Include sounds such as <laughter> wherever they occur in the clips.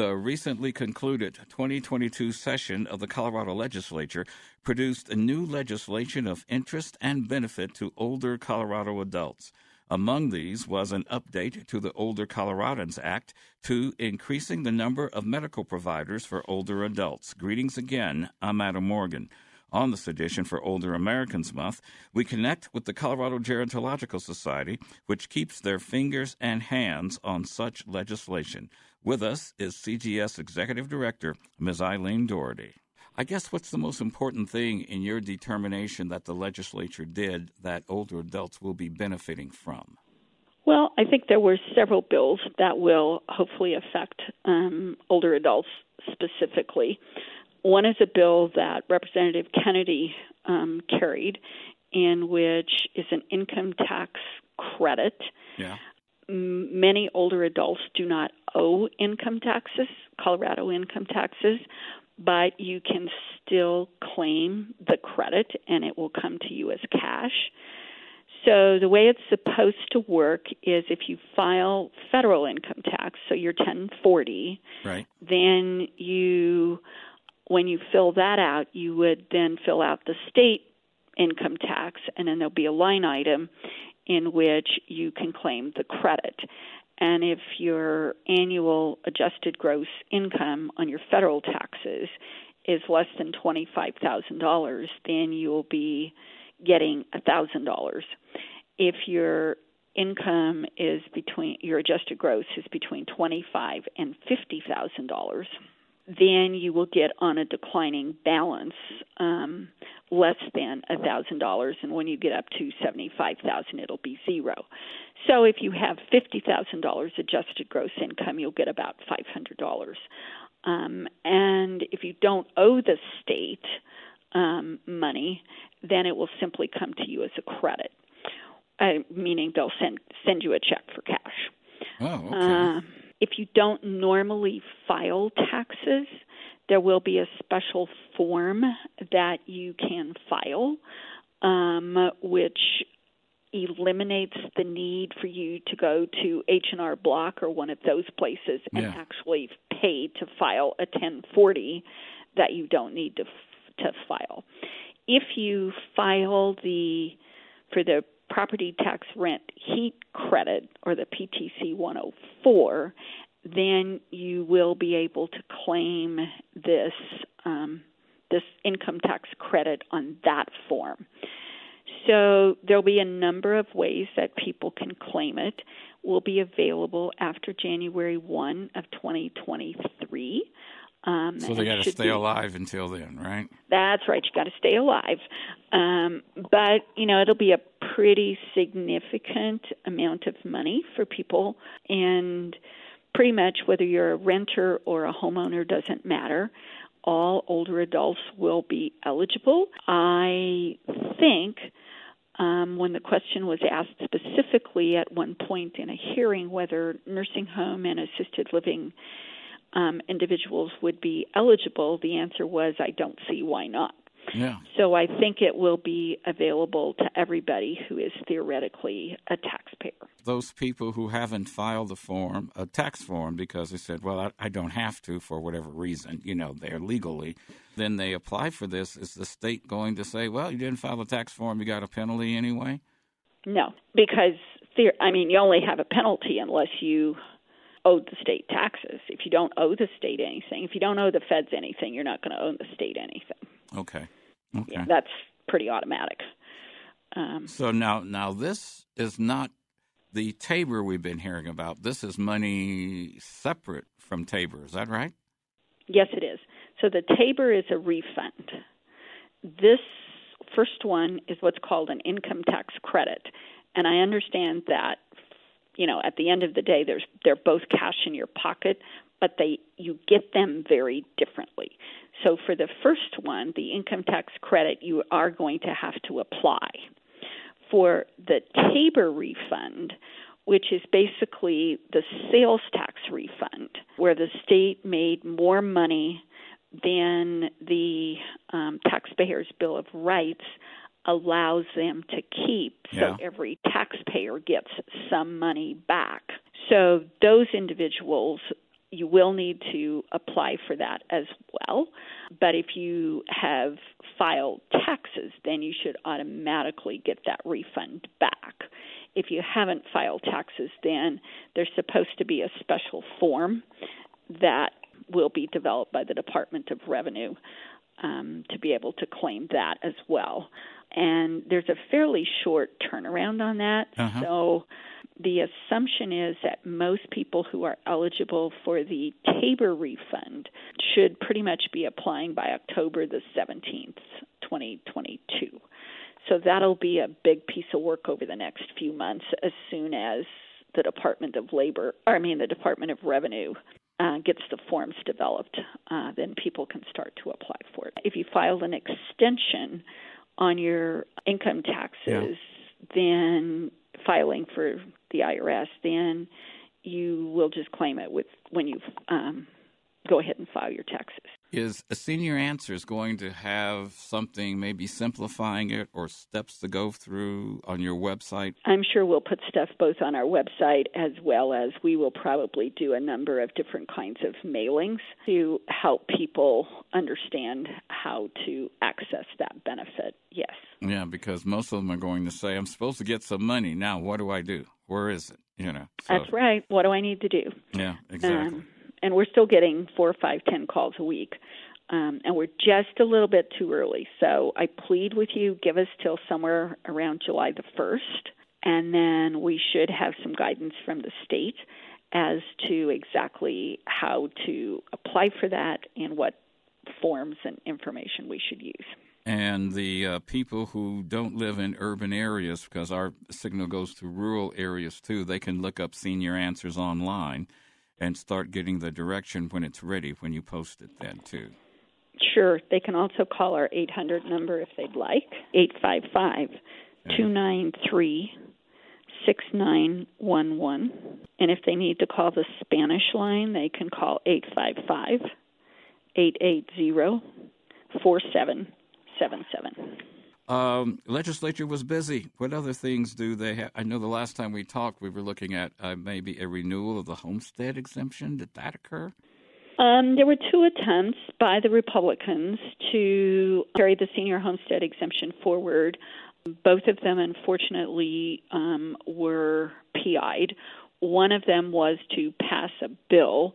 The recently concluded 2022 session of the Colorado Legislature produced a new legislation of interest and benefit to older Colorado adults. Among these was an update to the Older Coloradans Act to increasing the number of medical providers for older adults. Greetings again. I'm Adam Morgan. On this edition for Older Americans Month, we connect with the Colorado Gerontological Society, which keeps their fingers and hands on such legislation. With us is CGS Executive Director, Ms. Eileen Doherty. I guess what's the most important thing in your determination that the legislature did that older adults will be benefiting from? Well, I think there were several bills that will hopefully affect um, older adults specifically. One is a bill that Representative Kennedy um, carried, in which is an income tax credit. Yeah. Many older adults do not owe income taxes, Colorado income taxes, but you can still claim the credit and it will come to you as cash. So the way it's supposed to work is if you file federal income tax, so you're 1040, right. then you when you fill that out, you would then fill out the state income tax and then there'll be a line item in which you can claim the credit. And if your annual adjusted gross income on your federal taxes is less than $25,000, then you'll be getting $1,000. If your income is between your adjusted gross is between 25 and $50,000, then you will get on a declining balance um, less than a thousand dollars, and when you get up to seventy-five thousand, it'll be zero. So if you have fifty thousand dollars adjusted gross income, you'll get about five hundred dollars. Um, and if you don't owe the state um, money, then it will simply come to you as a credit, uh, meaning they'll send send you a check for cash. Oh, okay. Uh, if you don't normally file taxes, there will be a special form that you can file, um, which eliminates the need for you to go to H&R Block or one of those places and yeah. actually pay to file a 1040 that you don't need to to file. If you file the for the property tax rent heat credit or the PTC 104, then you will be able to claim this um, this income tax credit on that form. So there'll be a number of ways that people can claim it. Will be available after January 1 of 2023. Um, so they got to stay be, alive until then, right? That's right. You got to stay alive. Um, but you know, it'll be a pretty significant amount of money for people, and pretty much whether you're a renter or a homeowner doesn't matter. All older adults will be eligible. I think um, when the question was asked specifically at one point in a hearing whether nursing home and assisted living um, individuals would be eligible, the answer was, I don't see why not. Yeah. So I think it will be available to everybody who is theoretically a taxpayer. Those people who haven't filed a form, a tax form, because they said, well, I, I don't have to for whatever reason, you know, they're legally, then they apply for this. Is the state going to say, well, you didn't file a tax form, you got a penalty anyway? No, because, I mean, you only have a penalty unless you owe the state taxes. If you don't owe the state anything, if you don't owe the feds anything, you're not going to owe the state anything. Okay. Okay. Yeah, that's pretty automatic. Um, so now, now this is not the Tabor we've been hearing about. This is money separate from Tabor. Is that right? Yes, it is. So the Tabor is a refund. This first one is what's called an income tax credit, and I understand that you know at the end of the day, there's they're both cash in your pocket, but they you get them very differently. So for the first one, the income tax credit, you are going to have to apply. For the Tabor refund, which is basically the sales tax refund, where the state made more money than the um, taxpayer's Bill of Rights allows them to keep. Yeah. So every taxpayer gets some money back. So those individuals you will need to apply for that as well. But if you have filed taxes, then you should automatically get that refund back. If you haven't filed taxes, then there's supposed to be a special form that will be developed by the Department of Revenue um, to be able to claim that as well. And there's a fairly short turnaround on that. Uh-huh. So the assumption is that most people who are eligible for the Tabor refund should pretty much be applying by October the 17th, 2022. So that'll be a big piece of work over the next few months as soon as the Department of Labor, or I mean the Department of Revenue uh, gets the forms developed, uh, then people can start to apply for it. If you filed an extension on your income taxes, yeah. then filing for the IRS, then you will just claim it with when you um, go ahead and file your taxes. Is a Senior Answers going to have something maybe simplifying it or steps to go through on your website? I'm sure we'll put stuff both on our website as well as we will probably do a number of different kinds of mailings to help people understand how to access that benefit. Yes. Yeah, because most of them are going to say, I'm supposed to get some money. Now, what do I do? Where is it? You know. So. That's right. What do I need to do? Yeah, exactly. Um, and we're still getting four, five, ten calls a week. Um, and we're just a little bit too early. So I plead with you, give us till somewhere around July the 1st, and then we should have some guidance from the state as to exactly how to apply for that and what forms and information we should use. And the uh, people who don't live in urban areas, because our signal goes to rural areas too, they can look up Senior Answers online and start getting the direction when it's ready when you post it then too. Sure. They can also call our 800 number if they'd like, 855 293 6911. And if they need to call the Spanish line, they can call 855 880 4777. Um, legislature was busy. What other things do they have? I know the last time we talked, we were looking at uh, maybe a renewal of the homestead exemption. Did that occur? Um, there were two attempts by the Republicans to carry the senior homestead exemption forward. Both of them, unfortunately, um, were PI'd. One of them was to pass a bill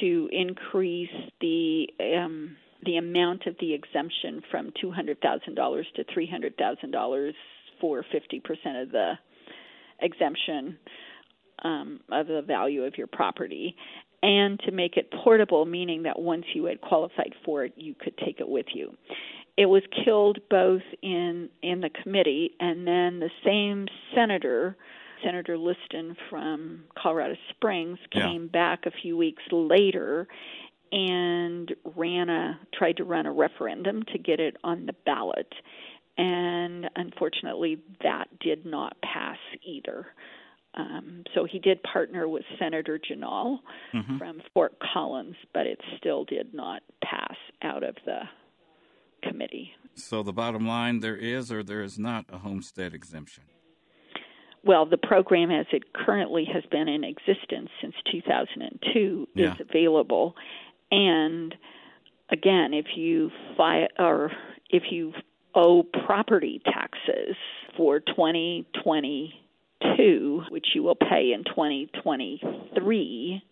to increase the um, the amount of the exemption from $200,000 to $300,000 for 50% of the exemption um, of the value of your property, and to make it portable, meaning that once you had qualified for it, you could take it with you. It was killed both in in the committee, and then the same senator, Senator Liston from Colorado Springs, came yeah. back a few weeks later and ran a tried to run a referendum to get it on the ballot and unfortunately that did not pass either um, so he did partner with Senator Ginal mm-hmm. from Fort Collins, but it still did not pass out of the committee. So the bottom line, there is or there is not a homestead exemption. Well, the program as it currently has been in existence since 2002 yeah. is available, and again, if you fi- or if you owe property taxes for 2022, which you will pay in 2023,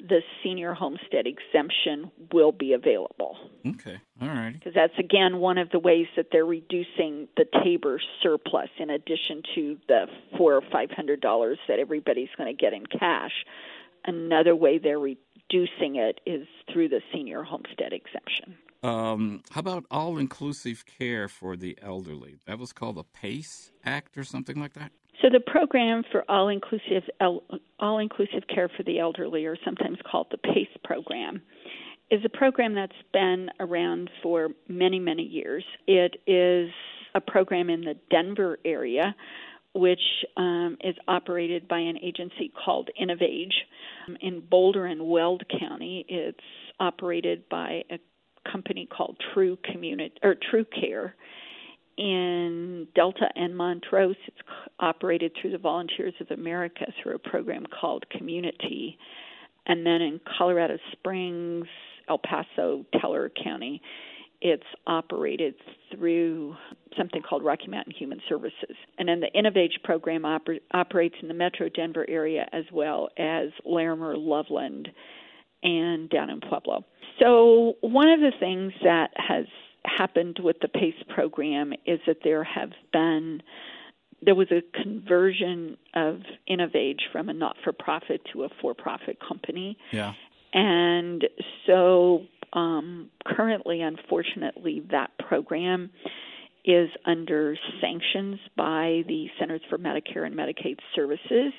the senior homestead exemption will be available. Okay, all right. Because that's again one of the ways that they're reducing the Tabor surplus, in addition to the four or five hundred dollars that everybody's going to get in cash. Another way they're re- reducing it is through the senior homestead exemption. Um, how about all inclusive care for the elderly? That was called the PACE Act or something like that? So the program for all inclusive all inclusive care for the elderly, or sometimes called the PACE program, is a program that's been around for many many years. It is a program in the Denver area which um, is operated by an agency called InnovAge. In Boulder and Weld County, it's operated by a company called True Community or True Care. In Delta and Montrose, it's operated through the Volunteers of America through a program called Community. and then in Colorado Springs, El Paso, Teller County, it's operated through something called Rocky Mountain Human Services. And then the InnovAge program oper- operates in the metro Denver area as well as Larimer, Loveland, and down in Pueblo. So, one of the things that has happened with the PACE program is that there have been there was a conversion of InnovAge from a not-for-profit to a for-profit company. Yeah. And so um, currently, unfortunately, that program is under sanctions by the Centers for Medicare and Medicaid Services,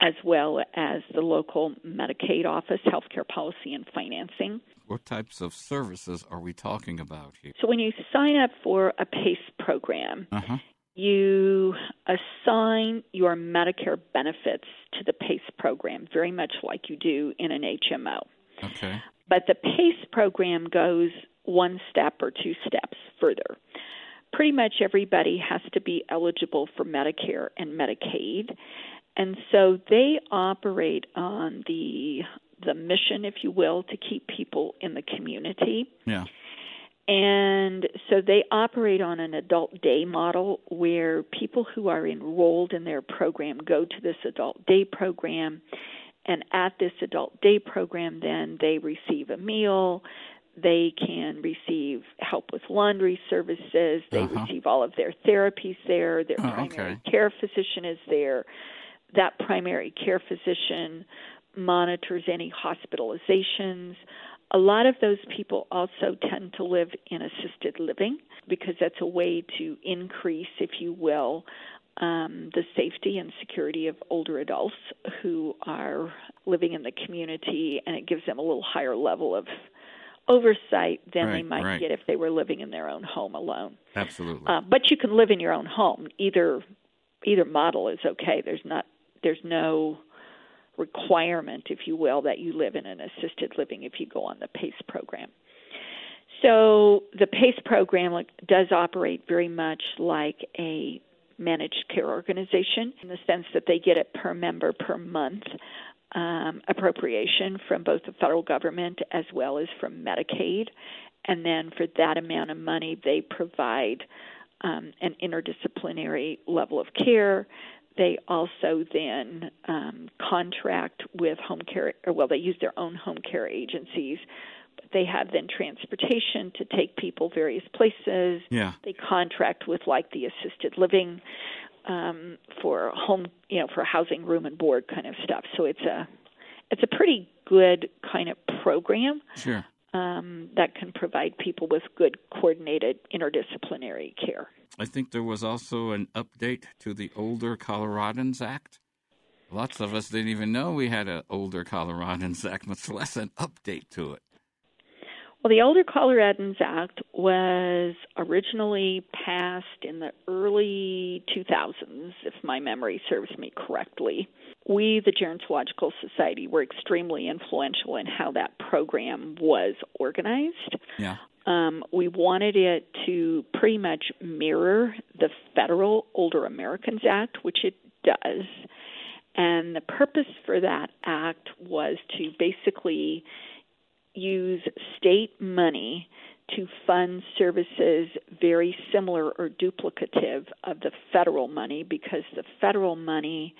as well as the local Medicaid office, Healthcare Policy and Financing. What types of services are we talking about here? So, when you sign up for a PACE program, uh-huh. you assign your Medicare benefits to the PACE program, very much like you do in an HMO. Okay. But the PACE program goes one step or two steps further. Pretty much everybody has to be eligible for Medicare and Medicaid. And so they operate on the the mission, if you will, to keep people in the community. Yeah. And so they operate on an adult day model where people who are enrolled in their program go to this adult day program and at this adult day program, then they receive a meal. They can receive help with laundry services. They Uh-huh. receive all of their therapies there. Their Oh, primary okay. care physician is there. That primary care physician monitors any hospitalizations. A lot of those people also tend to live in assisted living because that's a way to increase, if you will, um, the safety and security of older adults who are living in the community, and it gives them a little higher level of oversight than they might right. get if they were living in their own home alone. Absolutely. Uh, but you can live in your own home. Either either model is okay. There's not there's no requirement, if you will, that you live in an assisted living if you go on the PACE program. So the PACE program does operate very much like a managed care organization in the sense that they get it per member per month um, appropriation from both the federal government as well as from Medicaid. And then for that amount of money, they provide um, an interdisciplinary level of care. They also then um, contract with home care, or well, they use their own home care agencies. But they have then transportation to take people various places. yeah. They contract with like the assisted living um, for home, you know, for housing, room and board kind of stuff. So it's a it's a pretty good kind of program Sure. um, that can provide people with good coordinated interdisciplinary care. I think there was also an update to the Older Coloradans Act. Lots of us didn't even know we had an Older Coloradans <laughs> Act, much less an update to it. Well, the Older Coloradans Act was originally passed in the early 2000s, if my memory serves me correctly. We, the Gerontological Society, were extremely influential in how that program was organized. Yeah. Um, we wanted it to pretty much mirror the federal Older Americans Act, which it does. And the purpose for that act was to basically use state money to fund services very similar or duplicative of the federal money because the federal money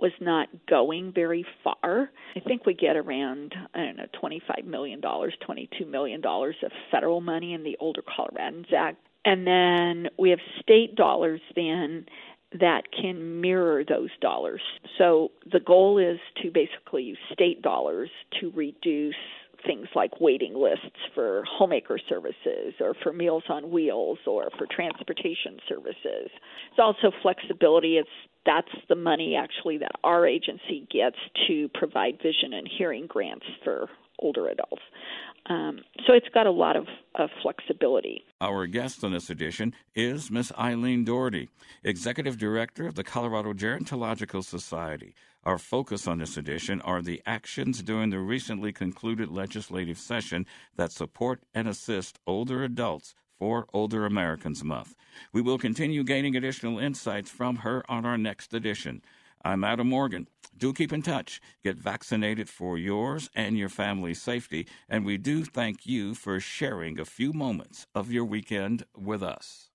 was not going very far. I think we get around, I don't know, $25 million, $22 million of federal money in the Older Coloradans Act. And then we have state dollars then that can mirror those dollars. So the goal is to basically use state dollars to reduce things like waiting lists for homemaker services or for Meals on Wheels or for transportation services. It's also flexibility. It's that's the money actually that our agency gets to provide vision and hearing grants for older adults. Um, so it's got a lot of, of flexibility. Our guest on this edition is Miss Eileen Doherty, Executive Director of the Colorado Gerontological Society. Our focus on this edition are the actions during the recently concluded legislative session that support and assist older adults for Older Americans Month. We will continue gaining additional insights from her on our next edition. I'm Adam Morgan. Do keep in touch. Get vaccinated for yours and your family's safety. And we do thank you for sharing a few moments of your weekend with us.